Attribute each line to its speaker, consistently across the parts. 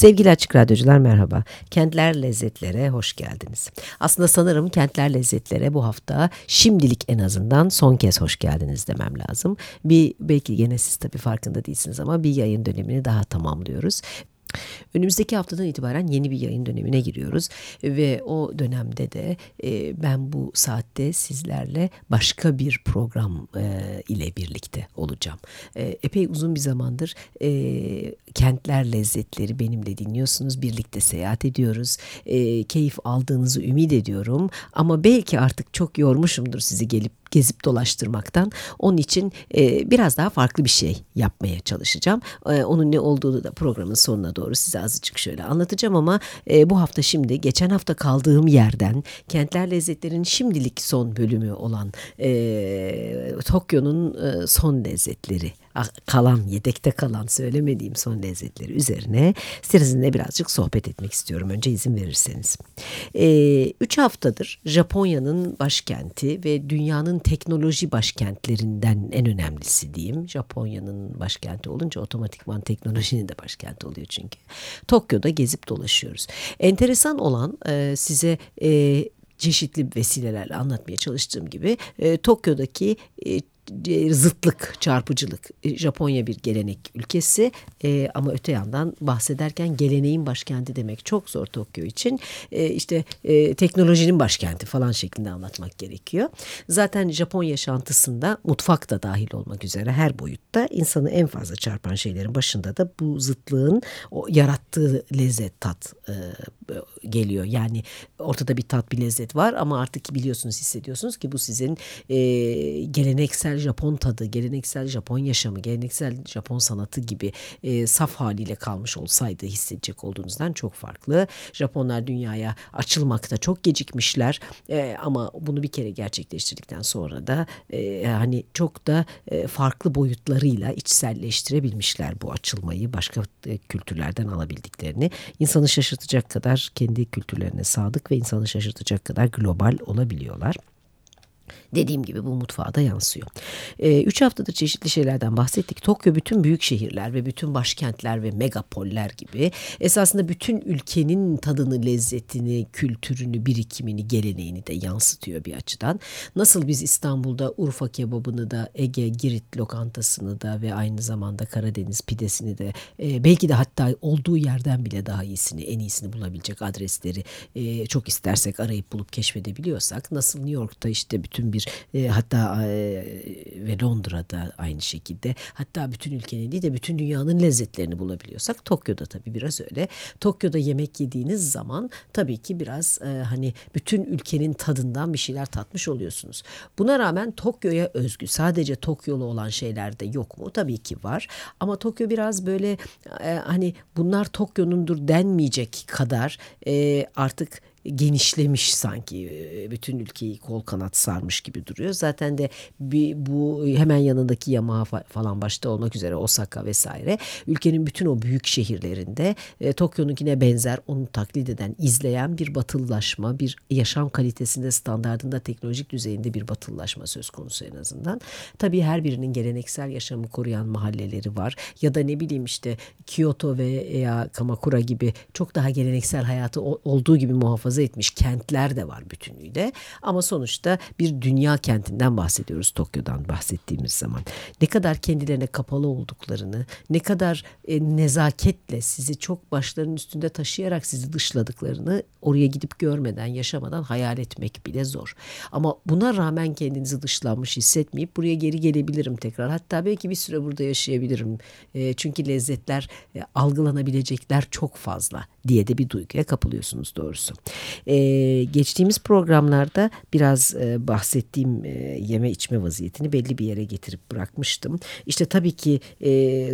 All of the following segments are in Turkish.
Speaker 1: Sevgili Açık Radyocular merhaba. Kentler Lezzetlere hoş geldiniz. Aslında sanırım Kentler Lezzetlere bu hafta şimdilik en azından son kez hoş geldiniz demem lazım. Bir belki gene siz tabii farkında değilsiniz ama bir yayın dönemini daha tamamlıyoruz. Önümüzdeki haftadan itibaren yeni bir yayın dönemine giriyoruz ve o dönemde de e, ben bu saatte sizlerle başka bir program e, ile birlikte olacağım. E, epey uzun bir zamandır e, kentler lezzetleri benimle dinliyorsunuz, birlikte seyahat ediyoruz, e, keyif aldığınızı ümit ediyorum. Ama belki artık çok yormuşumdur sizi gelip gezip dolaştırmaktan. Onun için e, biraz daha farklı bir şey yapmaya çalışacağım. E, onun ne olduğunu da programın sonuna doğru size azıcık şöyle anlatacağım ama e, bu hafta şimdi geçen hafta kaldığım yerden Kentler Lezzetlerin şimdilik son bölümü olan e, Tokyo'nun e, son lezzetleri kalan, yedekte kalan söylemediğim son lezzetleri üzerine sizinle birazcık sohbet etmek istiyorum. Önce izin verirseniz. Ee, üç haftadır Japonya'nın başkenti ve dünyanın teknoloji başkentlerinden en önemlisi diyeyim. Japonya'nın başkenti olunca otomatikman teknolojinin de başkenti oluyor çünkü. Tokyo'da gezip dolaşıyoruz. Enteresan olan e, size e, çeşitli vesilelerle anlatmaya çalıştığım gibi e, Tokyo'daki e, zıtlık, çarpıcılık. E, Japonya bir gelenek ülkesi e, ama öte yandan bahsederken geleneğin başkenti demek çok zor Tokyo için. E, işte e, teknolojinin başkenti falan şeklinde anlatmak gerekiyor. Zaten Japon yaşantısında mutfak da dahil olmak üzere her boyutta insanı en fazla çarpan şeylerin başında da bu zıtlığın o yarattığı lezzet tat e, geliyor. Yani ortada bir tat bir lezzet var ama artık biliyorsunuz hissediyorsunuz ki bu sizin e, geleneksel Japon tadı, geleneksel Japon yaşamı, geleneksel Japon sanatı gibi e, saf haliyle kalmış olsaydı hissedecek olduğunuzdan çok farklı. Japonlar dünyaya açılmakta çok gecikmişler e, ama bunu bir kere gerçekleştirdikten sonra da e, hani çok da e, farklı boyutlarıyla içselleştirebilmişler bu açılmayı başka e, kültürlerden alabildiklerini. İnsanı şaşırtacak kadar kendi kültürlerine sadık ve insanı şaşırtacak kadar global olabiliyorlar. Dediğim gibi bu mutfağa da yansıyor. E, üç haftadır çeşitli şeylerden bahsettik. Tokyo bütün büyük şehirler ve bütün başkentler ve megapoller gibi esasında bütün ülkenin tadını, lezzetini, kültürünü, birikimini, geleneğini de yansıtıyor bir açıdan. Nasıl biz İstanbul'da Urfa kebabını da Ege Girit lokantasını da ve aynı zamanda Karadeniz pidesini de e, belki de hatta olduğu yerden bile daha iyisini, en iyisini bulabilecek adresleri e, çok istersek arayıp bulup keşfedebiliyorsak nasıl New York'ta işte bütün bir bir e, hatta e, ve Londra'da aynı şekilde hatta bütün ülkenin değil de bütün dünyanın lezzetlerini bulabiliyorsak Tokyo'da tabii biraz öyle. Tokyo'da yemek yediğiniz zaman tabii ki biraz e, hani bütün ülkenin tadından bir şeyler tatmış oluyorsunuz. Buna rağmen Tokyo'ya özgü sadece Tokyo'lu olan şeyler de yok mu? Tabii ki var ama Tokyo biraz böyle e, hani bunlar Tokyo'nundur denmeyecek kadar e, artık genişlemiş sanki bütün ülkeyi kol kanat sarmış gibi duruyor. Zaten de bir, bu hemen yanındaki Yamaha falan başta olmak üzere Osaka vesaire ülkenin bütün o büyük şehirlerinde e, Tokyo'nunkine benzer onu taklit eden izleyen bir batılılaşma bir yaşam kalitesinde standartında teknolojik düzeyinde bir batılılaşma söz konusu en azından. Tabii her birinin geleneksel yaşamı koruyan mahalleleri var ya da ne bileyim işte Kyoto veya Kamakura gibi çok daha geleneksel hayatı olduğu gibi muhafaza muhafaza etmiş kentler de var bütünüyle. Ama sonuçta bir dünya kentinden bahsediyoruz Tokyo'dan bahsettiğimiz zaman. Ne kadar kendilerine kapalı olduklarını, ne kadar e, nezaketle sizi çok başlarının üstünde taşıyarak sizi dışladıklarını oraya gidip görmeden, yaşamadan hayal etmek bile zor. Ama buna rağmen kendinizi dışlanmış hissetmeyip buraya geri gelebilirim tekrar. Hatta belki bir süre burada yaşayabilirim. E, çünkü lezzetler, e, algılanabilecekler çok fazla diye de bir duyguya kapılıyorsunuz doğrusu. Ee, geçtiğimiz programlarda biraz e, bahsettiğim e, yeme içme vaziyetini belli bir yere getirip bırakmıştım. İşte tabii ki e,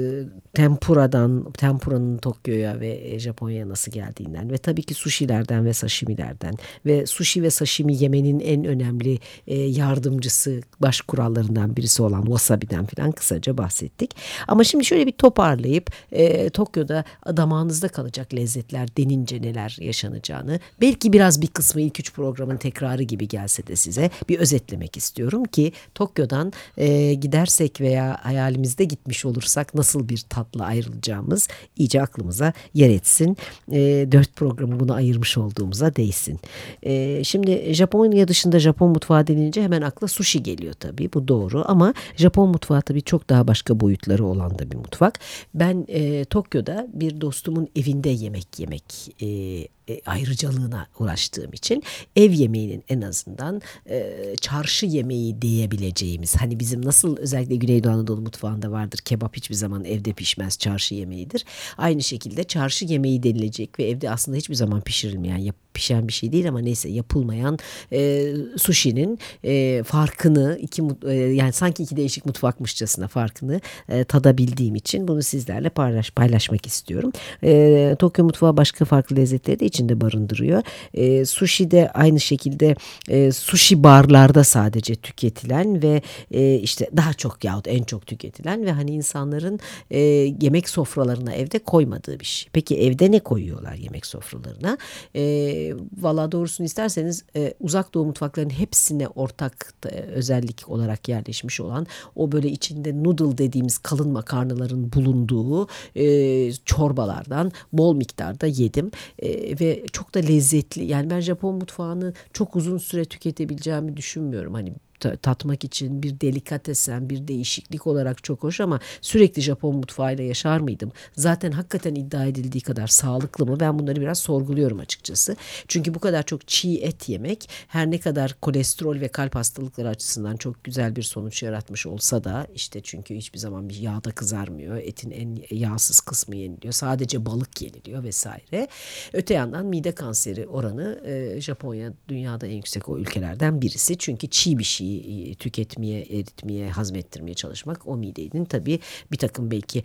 Speaker 1: tempura'dan, tempuranın Tokyo'ya ve e, Japonya'ya nasıl geldiğinden ve tabii ki sushi'lerden ve sashimi'lerden ve sushi ve sashimi yemenin en önemli e, yardımcısı, baş kurallarından birisi olan wasabi'den falan kısaca bahsettik. Ama şimdi şöyle bir toparlayıp e, Tokyo'da damağınızda kalacak lezzetler denince neler yaşanacağını belki belki biraz bir kısmı ilk üç programın tekrarı gibi gelse de size bir özetlemek istiyorum ki Tokyo'dan e, gidersek veya hayalimizde gitmiş olursak nasıl bir tatlı ayrılacağımız iyice aklımıza yer etsin. E, dört programı buna ayırmış olduğumuza değsin. E, şimdi Japonya dışında Japon mutfağı denince hemen akla sushi geliyor tabii bu doğru ama Japon mutfağı tabii çok daha başka boyutları olan da bir mutfak. Ben e, Tokyo'da bir dostumun evinde yemek yemek e, e, ayrıcalığına uğraştığım için ev yemeğinin en azından e, çarşı yemeği diyebileceğimiz hani bizim nasıl özellikle Güneydoğu Anadolu mutfağında vardır kebap hiçbir zaman evde pişmez çarşı yemeğidir. Aynı şekilde çarşı yemeği denilecek ve evde aslında hiçbir zaman pişirilmeyen yap, pişen bir şey değil ama neyse yapılmayan e, sushi'nin e, farkını iki e, yani sanki iki değişik mutfakmışçasına farkını e, tadabildiğim için bunu sizlerle paylaş, paylaşmak istiyorum. E, Tokyo mutfağı başka farklı lezzetleri de içinde barındırıyor. E, sushi de aynı şekilde e, sushi barlarda sadece tüketilen ve e, işte daha çok yahut en çok tüketilen ve hani insanların e, yemek sofralarına evde koymadığı bir şey. Peki evde ne koyuyorlar yemek sofralarına? E, valla doğrusunu isterseniz e, uzak doğu mutfaklarının hepsine ortak e, özellik olarak yerleşmiş olan o böyle içinde noodle dediğimiz kalın makarnaların bulunduğu e, çorbalardan bol miktarda yedim e, ve çok da lezzetli. Yani ben Japon mutfağını çok uzun süre tüketebileceğimi düşünmüyorum. Hani tatmak için bir delikatesen, bir değişiklik olarak çok hoş ama sürekli Japon mutfağıyla yaşar mıydım? Zaten hakikaten iddia edildiği kadar sağlıklı mı? Ben bunları biraz sorguluyorum açıkçası. Çünkü bu kadar çok çiğ et yemek her ne kadar kolesterol ve kalp hastalıkları açısından çok güzel bir sonuç yaratmış olsa da işte çünkü hiçbir zaman bir yağda kızarmıyor. Etin en yağsız kısmı yeniliyor. Sadece balık yeniliyor vesaire. Öte yandan mide kanseri oranı Japonya dünyada en yüksek o ülkelerden birisi. Çünkü çiğ bir şey tüketmeye, eritmeye, hazmettirmeye çalışmak o midenin tabii bir takım belki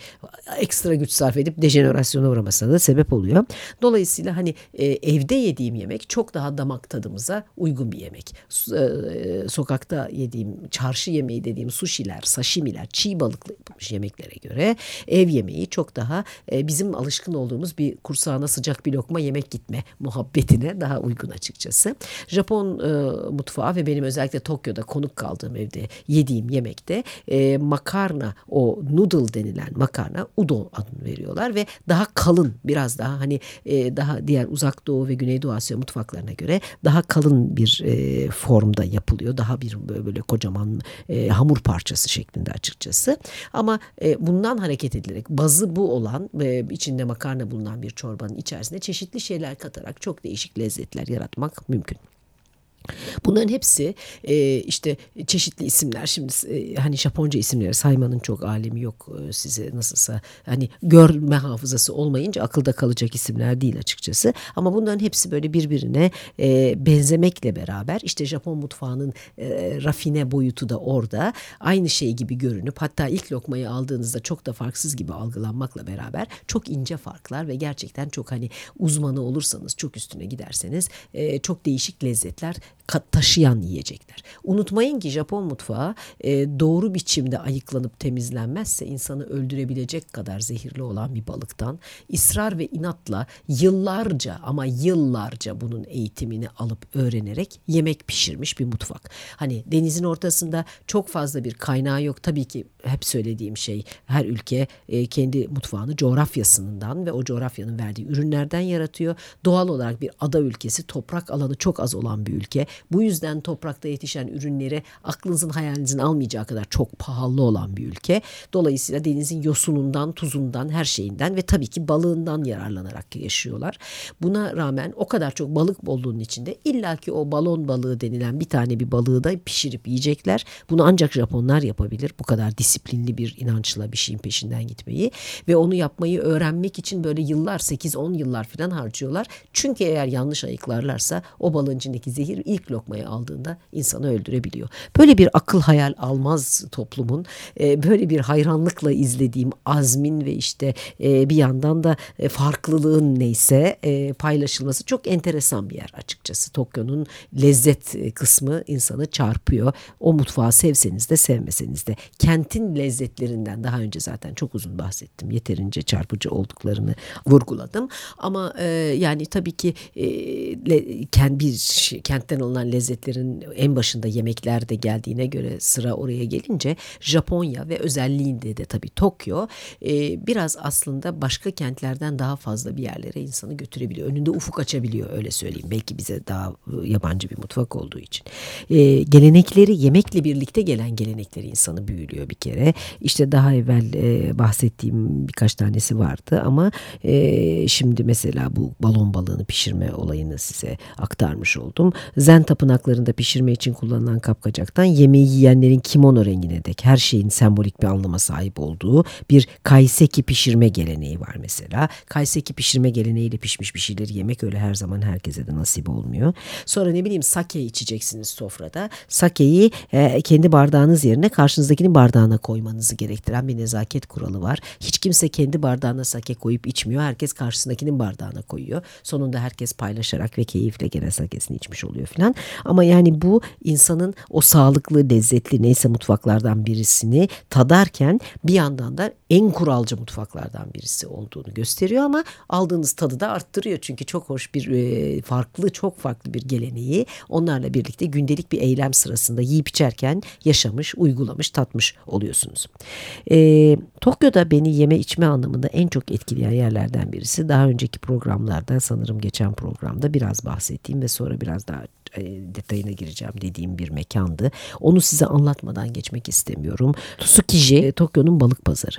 Speaker 1: ekstra güç sarf edip dejenerasyona uğramasına da sebep oluyor. Dolayısıyla hani e, evde yediğim yemek çok daha damak tadımıza uygun bir yemek. E, sokakta yediğim çarşı yemeği dediğim sushiler, sashimiler, çiğ balıkla yapılmış yemeklere göre ev yemeği çok daha e, bizim alışkın olduğumuz bir kursağına sıcak bir lokma yemek gitme muhabbetine daha uygun açıkçası. Japon e, mutfağı ve benim özellikle Tokyo'da konuk kaldığım evde yediğim yemekte e, makarna o noodle denilen makarna udon adını veriyorlar ve daha kalın biraz daha hani e, daha diğer uzak doğu ve güneydoğu Asya mutfaklarına göre daha kalın bir e, formda yapılıyor. Daha bir böyle kocaman e, hamur parçası şeklinde açıkçası. Ama e, bundan hareket edilerek bazı bu olan ve içinde makarna bulunan bir çorbanın içerisinde çeşitli şeyler katarak çok değişik lezzetler yaratmak mümkün. Bunların hepsi e, işte çeşitli isimler. Şimdi e, hani Japonca isimleri saymanın çok alemi yok e, size nasılsa. Hani görme hafızası olmayınca akılda kalacak isimler değil açıkçası. Ama bunların hepsi böyle birbirine e, benzemekle beraber işte Japon mutfağının e, rafine boyutu da orada. Aynı şey gibi görünüp hatta ilk lokmayı aldığınızda çok da farksız gibi algılanmakla beraber çok ince farklar ve gerçekten çok hani uzmanı olursanız çok üstüne giderseniz e, çok değişik lezzetler taşıyan yiyecekler. Unutmayın ki Japon mutfağı e, doğru biçimde ayıklanıp temizlenmezse insanı öldürebilecek kadar zehirli olan bir balıktan ısrar ve inatla yıllarca ama yıllarca bunun eğitimini alıp öğrenerek yemek pişirmiş bir mutfak. Hani denizin ortasında çok fazla bir kaynağı yok. Tabii ki hep söylediğim şey her ülke e, kendi mutfağını coğrafyasından ve o coğrafyanın verdiği ürünlerden yaratıyor. Doğal olarak bir ada ülkesi toprak alanı çok az olan bir ülke. Bu yüzden toprakta yetişen ürünleri aklınızın hayalinizin almayacağı kadar çok pahalı olan bir ülke. Dolayısıyla denizin yosunundan, tuzundan, her şeyinden ve tabii ki balığından yararlanarak yaşıyorlar. Buna rağmen o kadar çok balık bolluğunun içinde illaki o balon balığı denilen bir tane bir balığı da pişirip yiyecekler. Bunu ancak Japonlar yapabilir. Bu kadar disiplinli bir inançla bir şeyin peşinden gitmeyi ve onu yapmayı öğrenmek için böyle yıllar 8-10 yıllar falan harcıyorlar. Çünkü eğer yanlış ayıklarlarsa o balığın içindeki zehir ilk lokmayı aldığında insanı öldürebiliyor. Böyle bir akıl hayal almaz toplumun e, böyle bir hayranlıkla izlediğim azmin ve işte e, bir yandan da e, farklılığın neyse e, paylaşılması çok enteresan bir yer açıkçası. Tokyo'nun lezzet kısmı insanı çarpıyor. O mutfağı sevseniz de sevmeseniz de kentin kentin lezzetlerinden daha önce zaten çok uzun bahsettim. Yeterince çarpıcı olduklarını vurguladım. Ama e, yani tabii ki e, le, kent, bir kentten alınan lezzetlerin en başında yemekler de geldiğine göre sıra oraya gelince Japonya ve özelliğinde de tabii Tokyo e, biraz aslında başka kentlerden daha fazla bir yerlere insanı götürebiliyor. Önünde ufuk açabiliyor öyle söyleyeyim. Belki bize daha yabancı bir mutfak olduğu için. E, gelenekleri yemekle birlikte gelen gelenekleri insanı büyülüyor bir kere. İşte daha evvel e, bahsettiğim birkaç tanesi vardı ama e, şimdi mesela bu balon balığını pişirme olayını size aktarmış oldum. Zen tapınaklarında pişirme için kullanılan kapkacaktan yemeği yiyenlerin kimono rengine dek her şeyin sembolik bir anlama sahip olduğu bir kaiseki pişirme geleneği var mesela. Kaiseki pişirme geleneğiyle pişmiş bir şeyleri yemek öyle her zaman herkese de nasip olmuyor. Sonra ne bileyim sake içeceksiniz sofrada. Sakeyi e, kendi bardağınız yerine karşınızdakinin bardağına koymanızı gerektiren bir nezaket kuralı var. Hiç kimse kendi bardağına sake koyup içmiyor. Herkes karşısındakinin bardağına koyuyor. Sonunda herkes paylaşarak ve keyifle gene sakesini içmiş oluyor falan. Ama yani bu insanın o sağlıklı, lezzetli neyse mutfaklardan birisini tadarken bir yandan da en kuralcı mutfaklardan birisi olduğunu gösteriyor ama aldığınız tadı da arttırıyor. Çünkü çok hoş bir e, farklı, çok farklı bir geleneği onlarla birlikte gündelik bir eylem sırasında yiyip içerken yaşamış, uygulamış, tatmış oluyorsunuz. E, Tokyo'da beni yeme içme anlamında en çok etkileyen yerlerden birisi daha önceki programlarda sanırım geçen programda biraz bahsettiğim ve sonra biraz daha e, detayına gireceğim dediğim bir mekandı. Onu size anlatmadan geçmek istemiyorum. Tsukiji, e, Tokyo'nun balık pazarı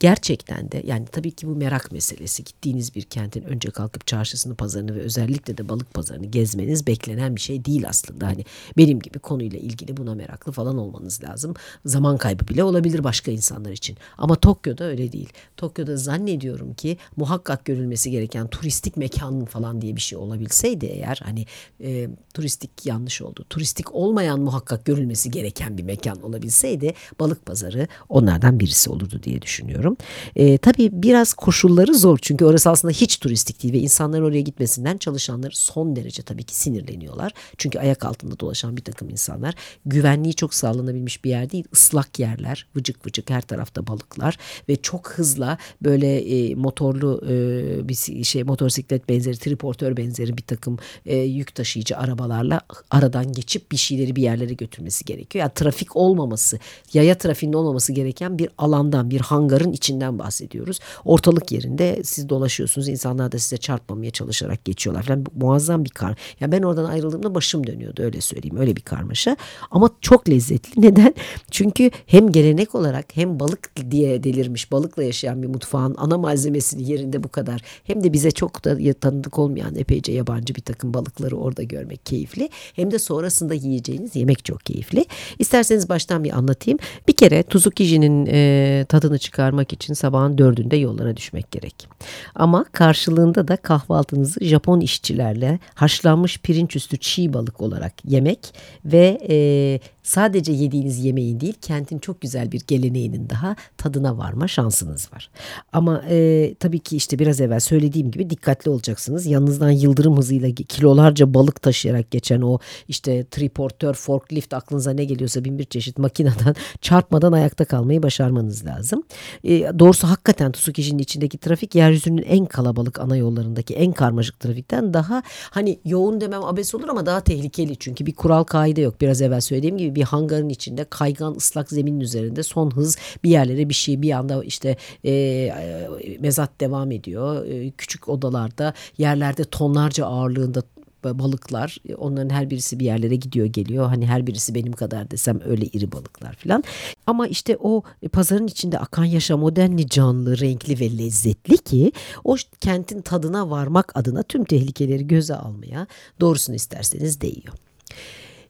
Speaker 1: gerçekten de yani tabii ki bu merak meselesi. Gittiğiniz bir kentin önce kalkıp çarşısını, pazarını ve özellikle de balık pazarını gezmeniz beklenen bir şey değil aslında. Hani benim gibi konuyla ilgili buna meraklı falan olmanız lazım. Zaman kaybı bile olabilir başka insanlar için. Ama Tokyo'da öyle değil. Tokyo'da zannediyorum ki muhakkak görülmesi gereken turistik mekan falan diye bir şey olabilseydi eğer hani e, turistik yanlış oldu. Turistik olmayan muhakkak görülmesi gereken bir mekan olabilseydi balık pazarı onlardan birisi olurdu diye düşünüyorum düşünüyorum. E, tabii biraz koşulları zor çünkü orası aslında hiç turistik değil ve insanlar oraya gitmesinden çalışanlar son derece tabii ki sinirleniyorlar. Çünkü ayak altında dolaşan bir takım insanlar güvenliği çok sağlanabilmiş bir yer değil. Islak yerler, vıcık vıcık her tarafta balıklar ve çok hızla böyle e, motorlu e, bir şey motosiklet benzeri, triportör benzeri bir takım e, yük taşıyıcı arabalarla aradan geçip bir şeyleri bir yerlere götürmesi gerekiyor. Yani trafik olmaması, yaya trafiğinin olmaması gereken bir alandan, bir hangarın içinden bahsediyoruz. Ortalık yerinde siz dolaşıyorsunuz. İnsanlar da size çarpmamaya çalışarak geçiyorlar falan. Muazzam bir kar. Ya ben oradan ayrıldığımda başım dönüyordu öyle söyleyeyim. Öyle bir karmaşa. Ama çok lezzetli. Neden? Çünkü hem gelenek olarak hem balık diye delirmiş balıkla yaşayan bir mutfağın ana malzemesini yerinde bu kadar hem de bize çok da tanıdık olmayan epeyce yabancı bir takım balıkları orada görmek keyifli. Hem de sonrasında yiyeceğiniz yemek çok keyifli. İsterseniz baştan bir anlatayım. Bir kere Tuzukiji'nin e, tadını çıkarmak yapmak için sabahın dördünde yollara düşmek gerek. Ama karşılığında da kahvaltınızı Japon işçilerle haşlanmış pirinç üstü çiğ balık olarak yemek ve e, sadece yediğiniz yemeğin değil kentin çok güzel bir geleneğinin daha tadına varma şansınız var. Ama e, tabii ki işte biraz evvel söylediğim gibi dikkatli olacaksınız. Yanınızdan yıldırım hızıyla kilolarca balık taşıyarak geçen o işte triportör, forklift aklınıza ne geliyorsa bin bir çeşit makineden çarpmadan ayakta kalmayı başarmanız lazım. E, doğrusu hakikaten Tsukishi'nin içindeki trafik yeryüzünün en kalabalık ana yollarındaki en karmaşık trafikten daha hani yoğun demem abes olur ama daha tehlikeli. Çünkü bir kural kaide yok. Biraz evvel söylediğim gibi bir hangarın içinde kaygan ıslak zeminin üzerinde son hız bir yerlere bir şey bir anda işte e, e, mezat devam ediyor. E, küçük odalarda yerlerde tonlarca ağırlığında balıklar onların her birisi bir yerlere gidiyor geliyor hani her birisi benim kadar desem öyle iri balıklar falan ama işte o pazarın içinde akan yaşam o denli canlı renkli ve lezzetli ki o kentin tadına varmak adına tüm tehlikeleri göze almaya doğrusunu isterseniz değiyor.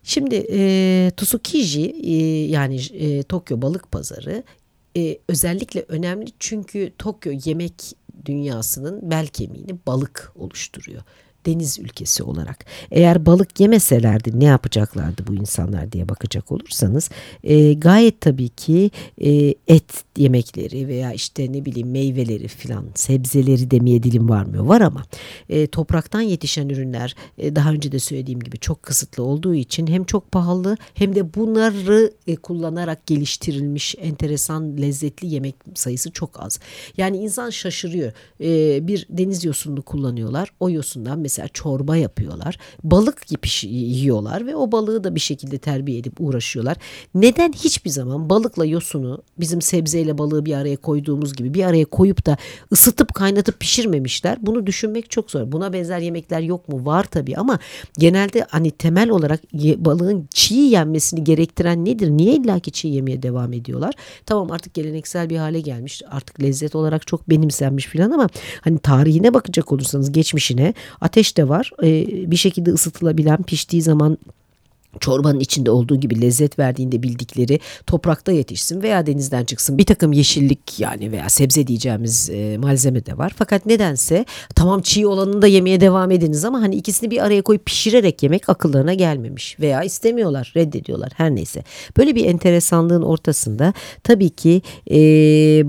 Speaker 1: Şimdi e, Tsukiji e, yani e, Tokyo Balık Pazarı e, özellikle önemli çünkü Tokyo yemek dünyasının bel kemiğini balık oluşturuyor deniz ülkesi olarak. Eğer balık yemeselerdi ne yapacaklardı bu insanlar diye bakacak olursanız e, gayet tabii ki e, et yemekleri veya işte ne bileyim meyveleri filan sebzeleri demeye dilim varmıyor. Var ama e, topraktan yetişen ürünler e, daha önce de söylediğim gibi çok kısıtlı olduğu için hem çok pahalı hem de bunları e, kullanarak geliştirilmiş enteresan lezzetli yemek sayısı çok az. Yani insan şaşırıyor. E, bir deniz yosununu kullanıyorlar. O yosundan mesela çorba yapıyorlar. Balık yiyorlar ve o balığı da bir şekilde terbiye edip uğraşıyorlar. Neden hiçbir zaman balıkla yosunu bizim sebzeyle balığı bir araya koyduğumuz gibi bir araya koyup da ısıtıp kaynatıp pişirmemişler? Bunu düşünmek çok zor. Buna benzer yemekler yok mu? Var tabii ama genelde hani temel olarak balığın çiğ yenmesini gerektiren nedir? Niye illaki çiğ yemeye devam ediyorlar? Tamam artık geleneksel bir hale gelmiş. Artık lezzet olarak çok benimsenmiş filan ama hani tarihine bakacak olursanız geçmişine ateş de var. Ee, bir şekilde ısıtılabilen piştiği zaman çorbanın içinde olduğu gibi lezzet verdiğinde bildikleri toprakta yetişsin veya denizden çıksın. Bir takım yeşillik yani veya sebze diyeceğimiz e, malzeme de var. Fakat nedense tamam çiğ olanını da yemeye devam ediniz ama hani ikisini bir araya koyup pişirerek yemek akıllarına gelmemiş veya istemiyorlar, reddediyorlar her neyse. Böyle bir enteresanlığın ortasında tabii ki e,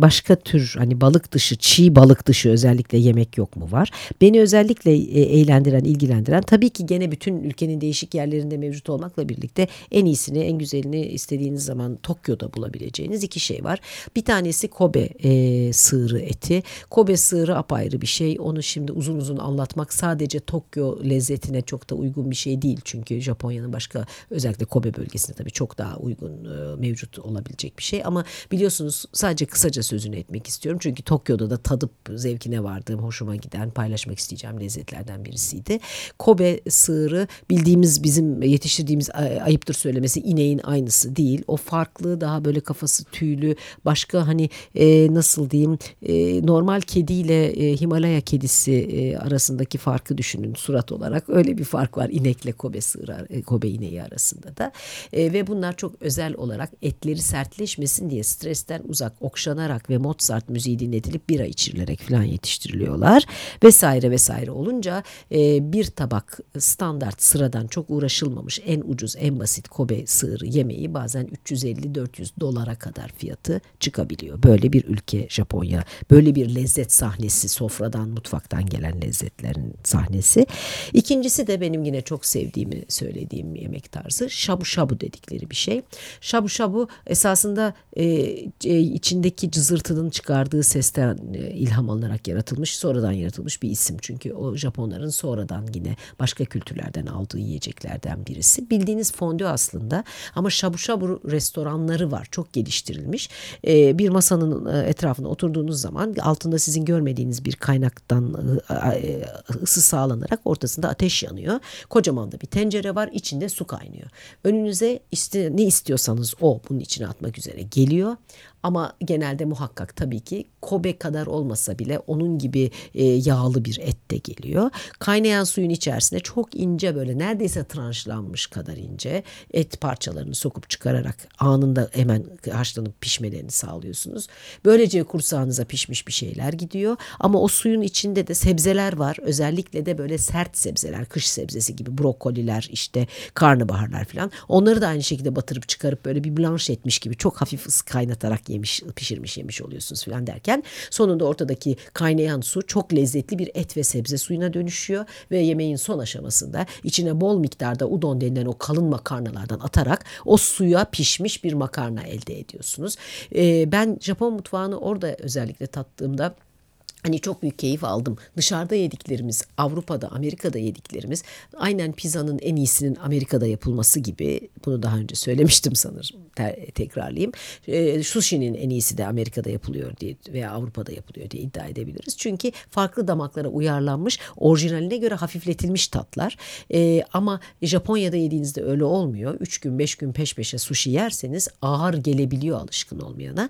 Speaker 1: başka tür hani balık dışı, çiğ balık dışı özellikle yemek yok mu var? Beni özellikle e, eğlendiren, ilgilendiren tabii ki gene bütün ülkenin değişik yerlerinde mevcut olmak olmakla birlikte en iyisini, en güzelini istediğiniz zaman Tokyo'da bulabileceğiniz iki şey var. Bir tanesi Kobe e, sığırı eti. Kobe sığırı apayrı bir şey. Onu şimdi uzun uzun anlatmak sadece Tokyo lezzetine çok da uygun bir şey değil. Çünkü Japonya'nın başka özellikle Kobe bölgesinde tabii çok daha uygun e, mevcut olabilecek bir şey. Ama biliyorsunuz sadece kısaca sözünü etmek istiyorum. Çünkü Tokyo'da da tadıp zevkine vardığım, hoşuma giden, paylaşmak isteyeceğim lezzetlerden birisiydi. Kobe sığırı bildiğimiz bizim yetiştirdiğimiz dediğimiz ayıptır söylemesi ineğin aynısı değil. O farklı daha böyle kafası tüylü başka hani e, nasıl diyeyim e, normal kediyle e, Himalaya kedisi e, arasındaki farkı düşünün surat olarak. Öyle bir fark var inekle Kobe sığırı, e, Kobe ineği arasında da. E, ve bunlar çok özel olarak etleri sertleşmesin diye stresten uzak okşanarak ve Mozart müziği dinletilip bira içirilerek falan yetiştiriliyorlar. Vesaire vesaire olunca e, bir tabak standart sıradan çok uğraşılmamış en ucuz en basit Kobe sığırı yemeği bazen 350-400 dolara kadar fiyatı çıkabiliyor. Böyle bir ülke Japonya. Böyle bir lezzet sahnesi sofradan mutfaktan gelen lezzetlerin sahnesi. İkincisi de benim yine çok sevdiğimi söylediğim yemek tarzı shabu shabu dedikleri bir şey. Shabu shabu esasında e, e, içindeki cızırtının çıkardığı sesten e, ilham alınarak yaratılmış sonradan yaratılmış bir isim. Çünkü o Japonların sonradan yine başka kültürlerden aldığı yiyeceklerden birisi. Bir bildiğiniz fondü aslında ama şabu şabu restoranları var. Çok geliştirilmiş. E, bir masanın e, etrafına oturduğunuz zaman altında sizin görmediğiniz bir kaynaktan e, ısı sağlanarak ortasında ateş yanıyor. Kocaman da bir tencere var. içinde su kaynıyor. Önünüze ne istiyorsanız o bunun içine atmak üzere geliyor. Ama genelde muhakkak tabii ki Kobe kadar olmasa bile onun gibi e, yağlı bir et de geliyor. Kaynayan suyun içerisine çok ince böyle neredeyse tranşlanmış kadar ince et parçalarını sokup çıkararak anında hemen haşlanıp pişmelerini sağlıyorsunuz. Böylece kursağınıza pişmiş bir şeyler gidiyor. Ama o suyun içinde de sebzeler var. Özellikle de böyle sert sebzeler, kış sebzesi gibi brokoliler, işte karnabaharlar falan. Onları da aynı şekilde batırıp çıkarıp böyle bir blanş etmiş gibi çok hafif ısı kaynatarak yemiş, pişirmiş yemiş oluyorsunuz falan derken sonunda ortadaki kaynayan su çok lezzetli bir et ve sebze suyuna dönüşüyor ve yemeğin son aşamasında içine bol miktarda udon denilen o kalın makarnalardan atarak o suya pişmiş bir makarna elde ediyorsunuz. Ee, ben Japon mutfağını orada özellikle tattığımda Hani çok büyük keyif aldım. Dışarıda yediklerimiz, Avrupa'da, Amerika'da yediklerimiz aynen pizzanın en iyisinin Amerika'da yapılması gibi. Bunu daha önce söylemiştim sanırım. Te- tekrarlayayım. E, sushi'nin en iyisi de Amerika'da yapılıyor diye veya Avrupa'da yapılıyor diye iddia edebiliriz. Çünkü farklı damaklara uyarlanmış, orijinaline göre hafifletilmiş tatlar. E, ama Japonya'da yediğinizde öyle olmuyor. Üç gün, beş gün peş peşe sushi yerseniz ağır gelebiliyor alışkın olmayana.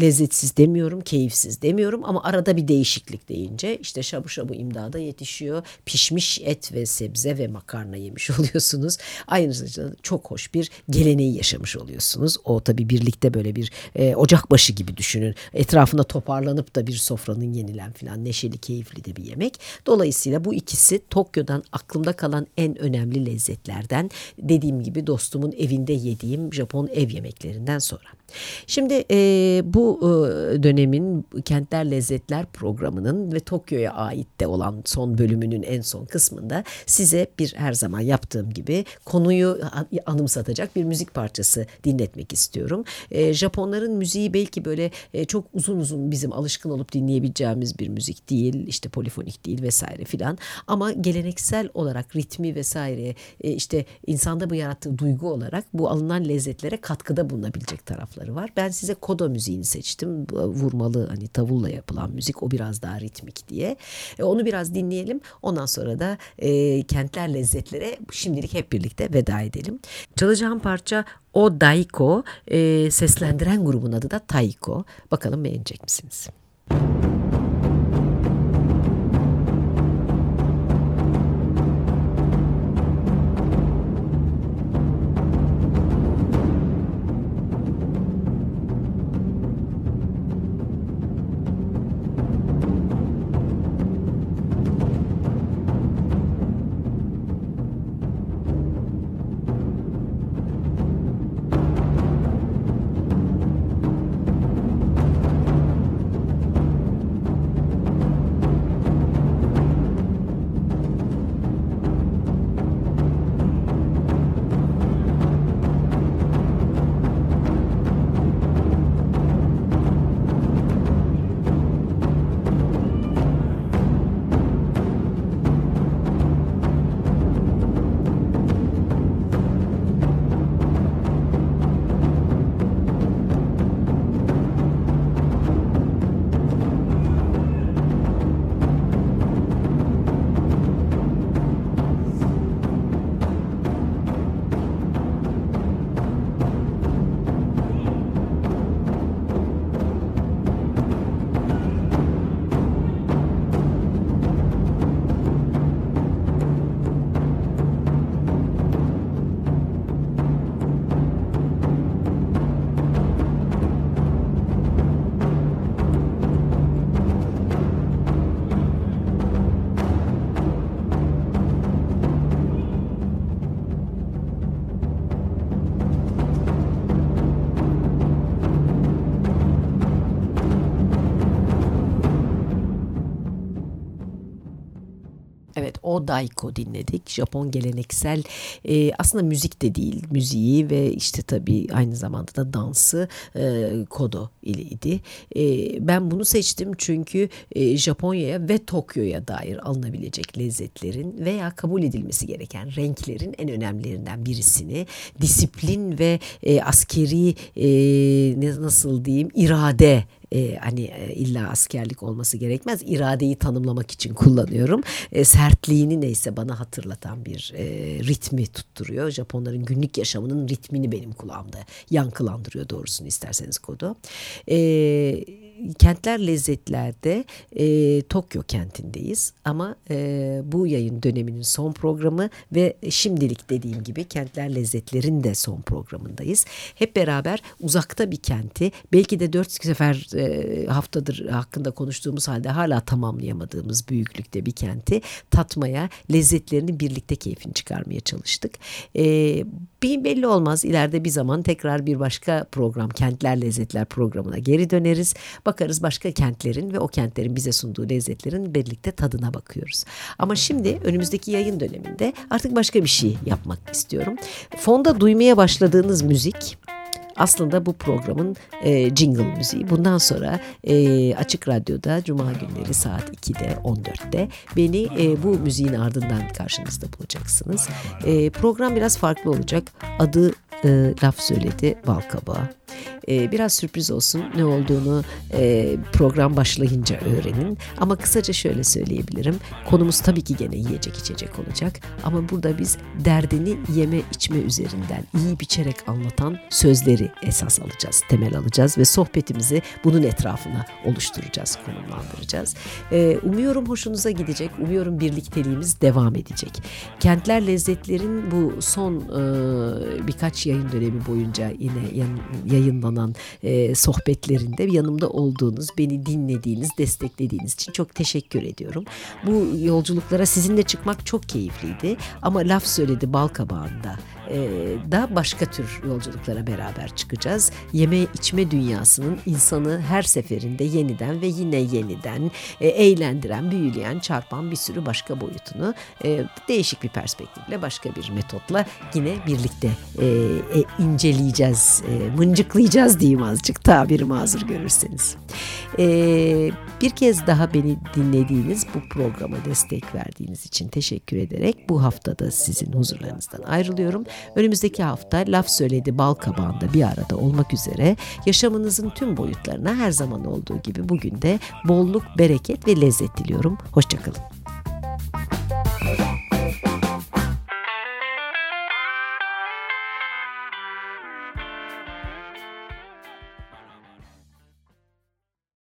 Speaker 1: Lezzetsiz demiyorum, keyifsiz demiyorum ama arada bir değişiklik değişiklik deyince işte şabu şabu imdada yetişiyor. Pişmiş et ve sebze ve makarna yemiş oluyorsunuz. Aynı zamanda çok hoş bir geleneği yaşamış oluyorsunuz. O tabi birlikte böyle bir e, ocakbaşı gibi düşünün. Etrafında toparlanıp da bir sofranın yenilen filan neşeli keyifli de bir yemek. Dolayısıyla bu ikisi Tokyo'dan aklımda kalan en önemli lezzetlerden. Dediğim gibi dostumun evinde yediğim Japon ev yemeklerinden sonra. Şimdi e, bu e, dönemin Kentler Lezzetler programının ve Tokyo'ya ait de olan son bölümünün en son kısmında size bir her zaman yaptığım gibi konuyu anımsatacak bir müzik parçası dinletmek istiyorum. E, Japonların müziği belki böyle e, çok uzun uzun bizim alışkın olup dinleyebileceğimiz bir müzik değil, işte polifonik değil vesaire filan ama geleneksel olarak ritmi vesaire e, işte insanda bu yarattığı duygu olarak bu alınan lezzetlere katkıda bulunabilecek taraflar tarafları var. Ben size kodo müziğini seçtim. Vurmalı hani tavulla yapılan müzik o biraz daha ritmik diye. E, onu biraz dinleyelim. Ondan sonra da e, kentler lezzetlere şimdilik hep birlikte veda edelim. Çalacağım parça o Daiko. E, seslendiren grubun adı da Taiko. Bakalım beğenecek misiniz? o daiko dinledik. Japon geleneksel e, aslında müzik de değil müziği ve işte tabii aynı zamanda da dansı e, kodo ileydi. E, ben bunu seçtim çünkü e, Japonya'ya ve Tokyo'ya dair alınabilecek lezzetlerin veya kabul edilmesi gereken renklerin en önemlilerinden birisini disiplin ve e, askeri e, nasıl diyeyim irade e, hani e, illa askerlik olması gerekmez. İradeyi tanımlamak için kullanıyorum. E, sertliğini neyse bana hatırlatan bir e, ritmi tutturuyor. Japonların günlük yaşamının ritmini benim kulağımda yankılandırıyor doğrusunu isterseniz kodu. Eee kentler lezzetlerde e, Tokyo kentindeyiz ama e, bu yayın döneminin son programı ve şimdilik dediğim gibi kentler lezzetlerin de son programındayız. Hep beraber uzakta bir kenti belki de dört sefer e, haftadır hakkında konuştuğumuz halde hala tamamlayamadığımız büyüklükte bir kenti tatmaya, lezzetlerini birlikte keyfini çıkarmaya çalıştık. E, bir belli olmaz ileride bir zaman tekrar bir başka program Kentler Lezzetler programına geri döneriz. Bakarız başka kentlerin ve o kentlerin bize sunduğu lezzetlerin birlikte tadına bakıyoruz. Ama şimdi önümüzdeki yayın döneminde artık başka bir şey yapmak istiyorum. Fonda duymaya başladığınız müzik aslında bu programın e, jingle müziği. Bundan sonra e, Açık Radyo'da Cuma günleri saat 2'de 14'te beni e, bu müziğin ardından karşınızda bulacaksınız. E, program biraz farklı olacak. Adı e, laf söyledi Balkabağı. E, biraz sürpriz olsun ne olduğunu e, program başlayınca öğrenin. Ama kısaca şöyle söyleyebilirim. Konumuz tabii ki gene yiyecek içecek olacak. Ama burada biz derdini yeme içme üzerinden iyi biçerek anlatan sözleri esas alacağız, temel alacağız ve sohbetimizi bunun etrafına oluşturacağız, konumlandıracağız. E, umuyorum hoşunuza gidecek, umuyorum birlikteliğimiz devam edecek. Kentler Lezzetler'in bu son e, birkaç yayın dönemi boyunca yine yayınlanan e, sohbetlerinde yanımda olduğunuz, beni dinlediğiniz, desteklediğiniz için çok teşekkür ediyorum. Bu yolculuklara sizinle çıkmak çok keyifliydi ama laf söyledi bal kabağında da başka tür yolculuklara beraber çıkacağız. Yeme içme dünyasının insanı her seferinde yeniden ve yine yeniden e, eğlendiren, büyüleyen, çarpan bir sürü başka boyutunu e, değişik bir perspektifle, başka bir metotla yine birlikte e, inceleyeceğiz, mıncıklayacağız diyeyim azıcık tabiri mazur görürseniz. Bir kez daha beni dinlediğiniz, bu programa destek verdiğiniz için teşekkür ederek bu haftada sizin huzurlarınızdan ayrılıyorum. Önümüzdeki hafta Laf Söyledi Bal Kabağı'nda bir arada olmak üzere yaşamınızın tüm boyutlarına her zaman olduğu gibi bugün de bolluk, bereket ve lezzet diliyorum. Hoşçakalın.